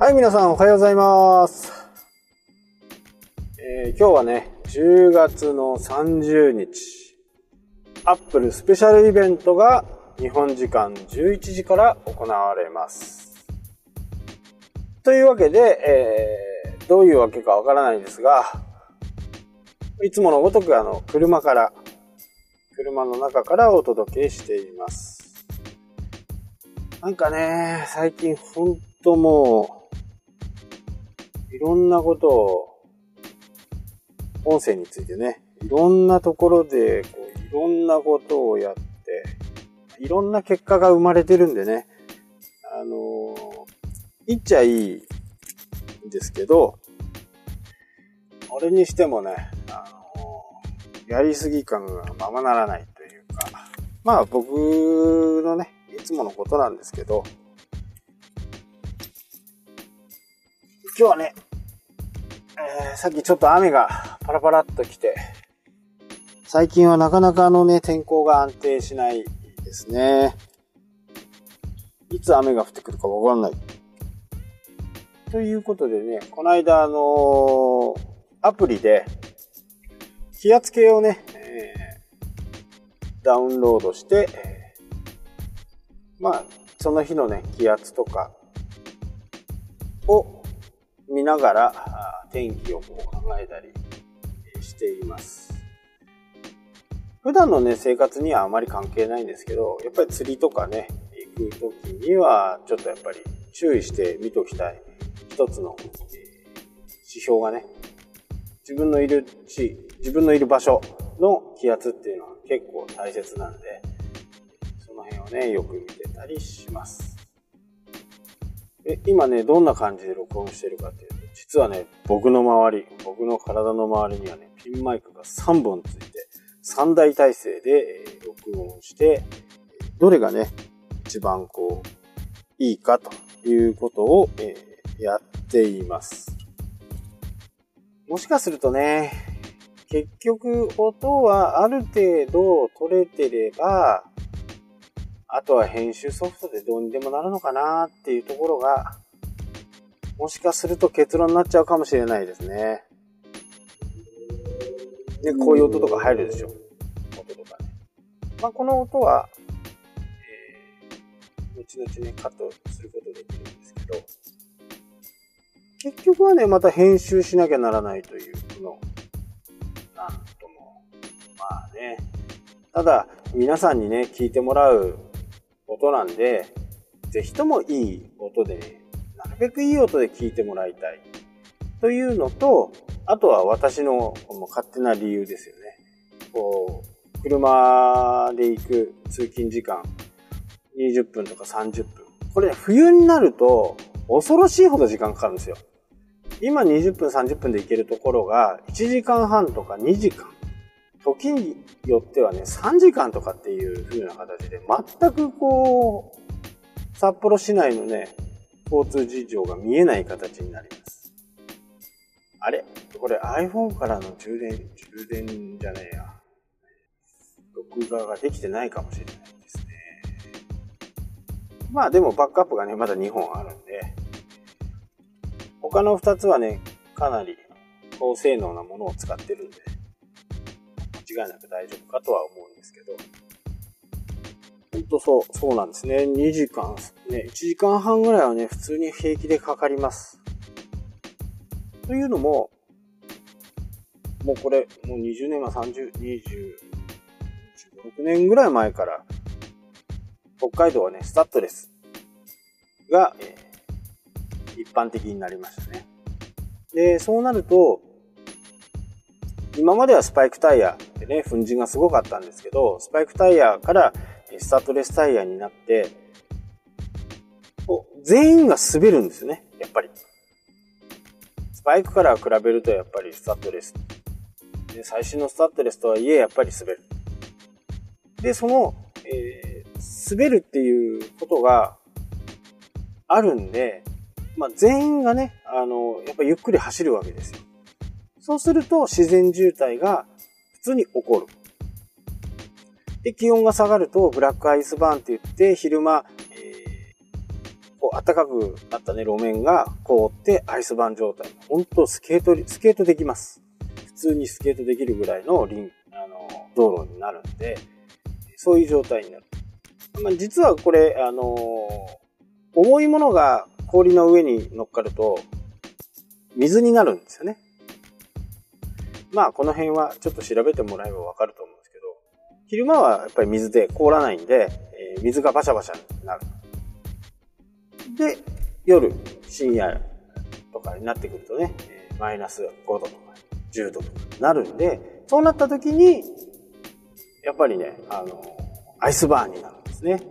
はい、皆さんおはようございます。えー今日はね、10月の30日、アップルスペシャルイベントが日本時間11時から行われます。というわけで、えーどういうわけかわからないんですが、いつものごとくあの、車から、車の中からお届けしています。なんかね、最近ほんともう、いろんなことを、音声についてね、いろんなところで、こう、いろんなことをやって、いろんな結果が生まれてるんでね、あの言っちゃいいんですけど、俺にしてもね、あのやりすぎ感がままならないというか、まあ僕のね、いつものことなんですけど、今日はね、えーさっきちょっと雨がパラパラっと来て、最近はなかなかのね、天候が安定しないですね。いつ雨が降ってくるかわかんない。ということでね、この間あのーアプリで気圧計をね、えーダウンロードして、まあ、その日のね、気圧とかを見ながら天気をこう考えたりしています。普段のね、生活にはあまり関係ないんですけど、やっぱり釣りとかね、行く時にはちょっとやっぱり注意して見ときたい一つの指標がね、自分のいる地、自分のいる場所の気圧っていうのは結構大切なんで、その辺をね、よく見てたりします。え今ね、どんな感じで録音してるかっていうと、実はね、僕の周り、僕の体の周りにはね、ピンマイクが3本ついて、3台体制でえ録音して、どれがね、一番こう、いいかということを、えーやっています。もしかするとね、結局音はある程度取れてれば、あとは編集ソフトでどうにでもなるのかなっていうところが、もしかすると結論になっちゃうかもしれないですね。で、こういう音とか入るでしょ。音とかね。まあ、この音は、えー、後々ね、カットすることできるんですけど、結局はね、また編集しなきゃならないという、この、なんとも、まあね。ただ、皆さんにね、聞いてもらう音なんで、ぜひともいい音でね、なるべくいい音で聞いてもらいたい。というのと、あとは私の勝手な理由ですよね。こう、車で行く通勤時間、20分とか30分。これ、冬になると、恐ろしいほど時間かかるんですよ。今20分30分で行けるところが、1時間半とか2時間。時によってはね、3時間とかっていう風な形で、全くこう、札幌市内のね、交通事情が見えない形になります。あれ？これ iPhone からの充電、充電じゃねえや。録画ができてないかもしれないですね。まあでもバックアップがね、まだ2本あるんで、他の2つはね、かなり高性能なものを使ってるんで、間違いなく大丈夫かとは思うんですけど、本当そう、そうなんですね。2時間、ね、1時間半ぐらいはね、普通に平気でかかります。というのも、もうこれ、もう20年は30、20、6年ぐらい前から、北海道はね、スタッドレスが、えー一般的になりましたね。で、そうなると、今まではスパイクタイヤでね、粉塵がすごかったんですけど、スパイクタイヤからスタッドレスタイヤになって、全員が滑るんですよね、やっぱり。スパイクから比べるとやっぱりスタッドレス。で最新のスタッドレスとはいえやっぱり滑る。で、その、えー滑るっていうことがあるんで、まあ、全員がね、あの、やっぱりゆっくり走るわけですよ。そうすると自然渋滞が普通に起こる。で、気温が下がるとブラックアイスバーンって言って昼間、えーこう、暖かくなったね、路面が凍ってアイスバーン状態。本当スケート、スケートできます。普通にスケートできるぐらいのリン、あの、道路になるんで、そういう状態になる。まあ、実はこれ、あの重いものが氷の上に乗っかると、水になるんですよね。まあ、この辺はちょっと調べてもらえばわかると思うんですけど、昼間はやっぱり水で凍らないんで、えー、水がバシャバシャになる。で、夜、深夜とかになってくるとね、マイナス5度とか10度とかなるんで、そうなった時に、やっぱりね、あの、アイスバーンになるんですね。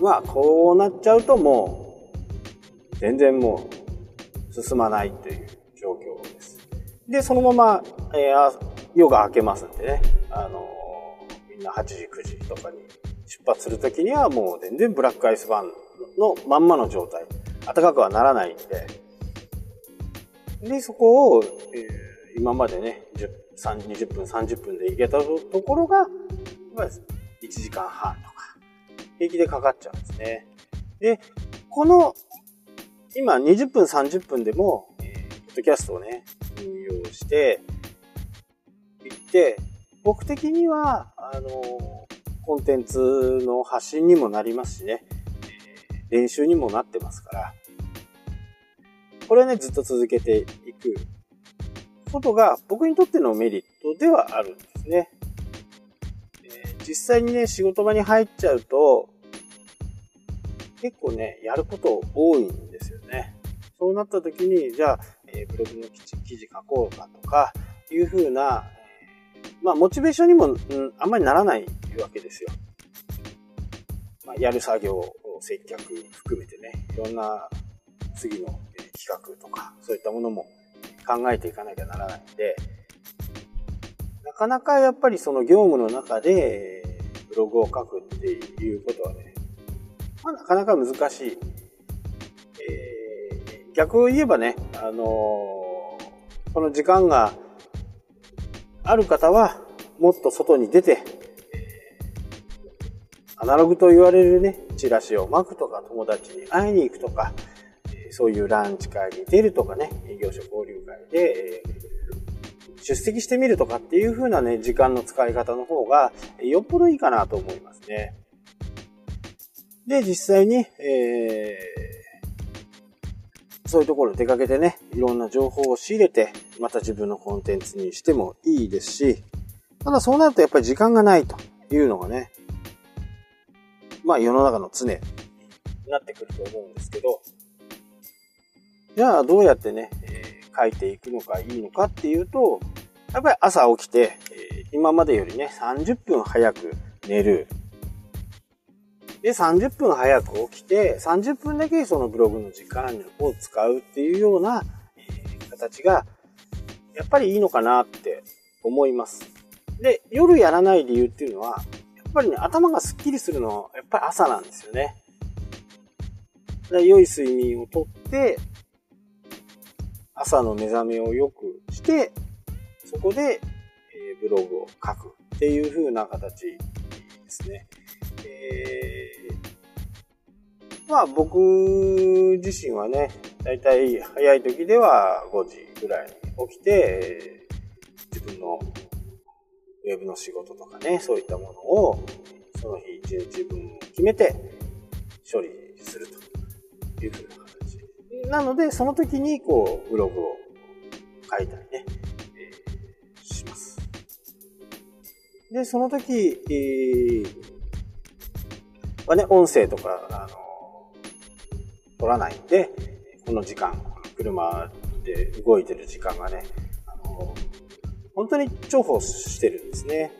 まあ、こうなっちゃうともう、全然もう、進まないという。で、そのまま、えー、夜が明けますんでね、あのみんな8時、9時とかに出発するときにはもう全然ブラックアイスバーンのまんまの状態。暖かくはならないんで。で、そこを、えー、今までね、20分、30分で行けたところが、1時間半とか、平気でかかっちゃうんですね。で、この、今20分、30分でも、えー、ポッドキャストをね、運用して、行って、僕的には、あのコンテンツの発信にもなりますしね、練習にもなってますから、これね、ずっと続けていくことが僕にとってのメリットではあるんですね。え、実際にね、仕事場に入っちゃうと、結構ね、やること多いんですよね。そうなった時に、じゃあ、え、ブログの記事書こうかとか、いう風な、え、まあ、モチベーションにも、うん、あんまりならないわけですよ。まあ、やる作業接客含めてね、いろんな次の企画とか、そういったものも考えていかなきゃならないんで、なかなかやっぱりその業務の中でブログを書くっていうことはね、まあ、なかなか難しい。えー、逆を言えばね、あのー、この時間がある方はもっと外に出て、アナログと言われるね、チラシを巻くとか、友達に会いに行くとか、そういうランチ会に出るとかね、営業所交流会で、出席してみるとかっていう風なね、時間の使い方の方が、よっぽどいいかなと思いますね。で、実際に、えー、そういうところ出かけてね、いろんな情報を仕入れて、また自分のコンテンツにしてもいいですし、ただそうなるとやっぱり時間がないというのがね、まあ世の中の常になってくると思うんですけど、じゃあどうやってね、えー、書いていくのがいいのかっていうと、やっぱり朝起きて、えー、今までよりね、30分早く寝る。で、30分早く起きて、30分だけそのブログの時間を使うっていうような、え、形が、やっぱりいいのかなって思います。で、夜やらない理由っていうのは、やっぱりね、頭がスッキリするのは、やっぱり朝なんですよね。で良い睡眠をとって、朝の目覚めを良くして、そこで、えブログを書くっていう風な形ですね。えー、まあ僕自身はね、だいたい早い時では5時ぐらいに起きて、自分のウェブの仕事とかね、そういったものを、その日一日分決めて処理するというふうな形。なので、その時に、こう、ブログを書いたりね、えー、します。で、その時、えー、はね、音声とか、あの、取らないんで、この時間、車で動いてる時間がね、あの、本当に重宝してるんですね。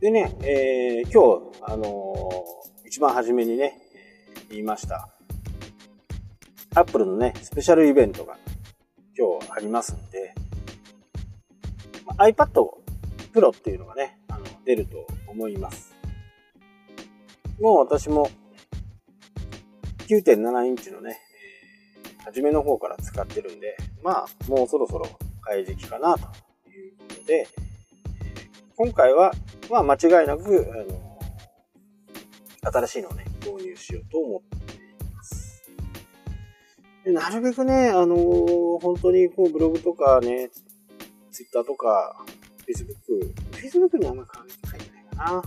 でね、えー、今日、あのー、一番初めにね、言いました。アップルのね、スペシャルイベントが今日ありますんで、iPad Pro っていうのがね、あの出ると思います。もう私も9.7インチのね、初めの方から使ってるんで、まあ、もうそろそろ買い時期かなということで、今回は、まあ間違いなく、あの、新しいのをね、導入しようと思っています。でなるべくね、あのー本当にこうブログとかね、ツイッターとか、フェイスブック、フェイスブックにあんまり書いてないかな。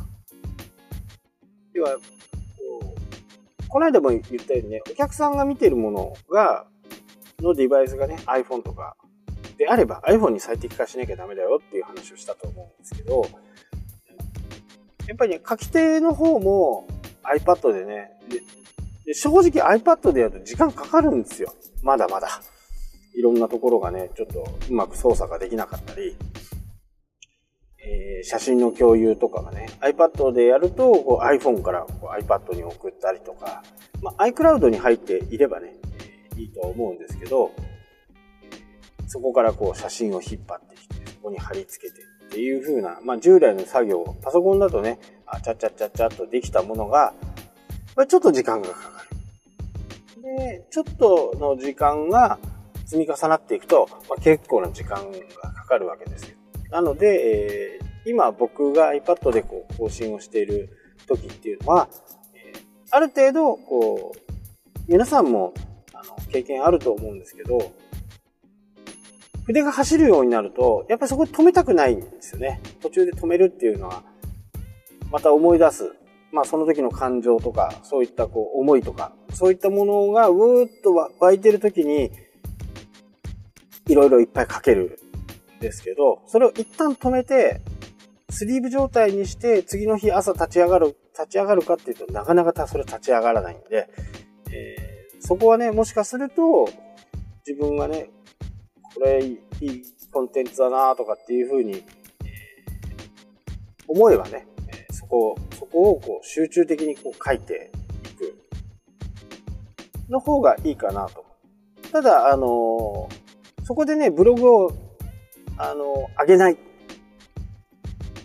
要は、この間も言ったようにね、お客さんが見てるものが、のデバイスがね、iPhone とかであれば iPhone に最適化しなきゃダメだよっていう話をしたと思うんですけど、やっぱりね、書き手の方も iPad でね、でで正直 iPad でやると時間かかるんですよ。まだまだ。いろんなところがね、ちょっとうまく操作ができなかったり、写真の共有とかがね、iPad でやるとこう iPhone からこう iPad に送ったりとか、まあ、iCloud に入っていればね、いいと思うんですけど、そこからこう写真を引っ張ってきて、そこに貼り付けてっていう風な、まあ従来の作業、パソコンだとね、あちゃちゃちゃちゃっとできたものが、まあちょっと時間がかかる。で、ちょっとの時間が積み重なっていくと、まあ、結構な時間がかかるわけですよ。なので、えー今僕が iPad でこう更新をしている時っていうのは、えある程度、こう、皆さんもあの経験あると思うんですけど、筆が走るようになると、やっぱりそこで止めたくないんですよね。途中で止めるっていうのは、また思い出す。まあその時の感情とか、そういったこう思いとか、そういったものがうーっと湧いてる時に、いろいろいっぱい書けるんですけど、それを一旦止めて、スリーブ状態にして、次の日朝立ち上がる、立ち上がるかっていうとなかなかそれ立ち上がらないんで、えーそこはね、もしかすると、自分がね、これいいコンテンツだなとかっていうふうに、思えばね、そこ、そこをこう集中的にこう書いていくの方がいいかなと。ただ、あのーそこでね、ブログを、あのー上げない。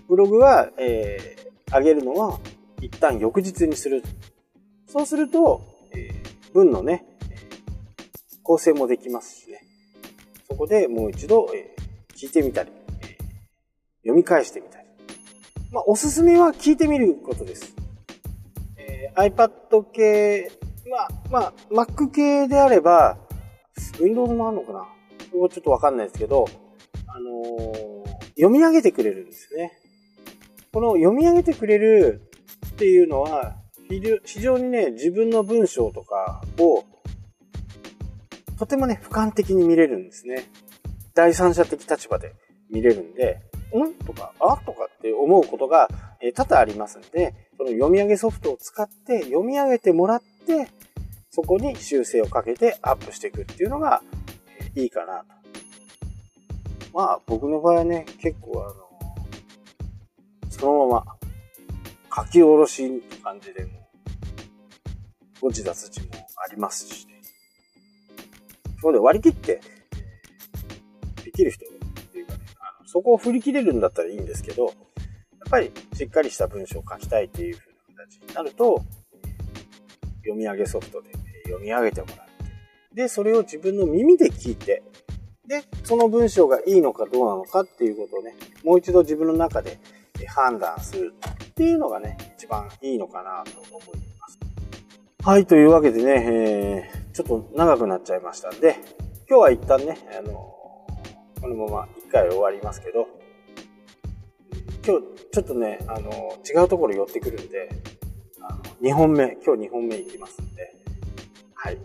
ブログは、えー上げるのは一旦翌日にする。そうすると、えー文のね、えー構成もできますしね。そこでもう一度、えー聞いてみたり、えー読み返してみたり。まあ、おすすめは聞いてみることです。えー iPad 系、まあ、まあ、Mac 系であれば、Windows もあるのかな？ちょっとわかんないですけど、あのー読み上げてくれるんですね。この読み上げてくれるっていうのは、非常にね、自分の文章とかを、とてもね、俯瞰的に見れるんですね。第三者的立場で見れるんで、んとか、あとかって思うことが、え多々ありますんで、その読み上げソフトを使って読み上げてもらって、そこに修正をかけてアップしていくっていうのが、いいかなと。まあ、僕の場合はね、結構あの、そのまま書き下ろしって感じでも、誤字脱字もありますしね。そこで割り切って、できる人っていうかね、あのそこを振り切れるんだったらいいんですけど、やっぱりしっかりした文章を書きたいっていう風な形になると、読み上げソフトで読み上げてもらって、で、それを自分の耳で聞いて、で、その文章がいいのかどうなのかっていうことをね、もう一度自分の中で判断するっていうのがね、一番いいのかなと思います。はい、というわけでね、えーちょっと長くなっちゃいましたんで、今日は一旦ね、あのこのまま一回終わりますけど、今日ちょっとね、あの違うところ寄ってくるんで、あの2本目、今日2本目行きますんで、はい。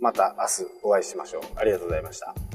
また明日お会いしましょう。ありがとうございました。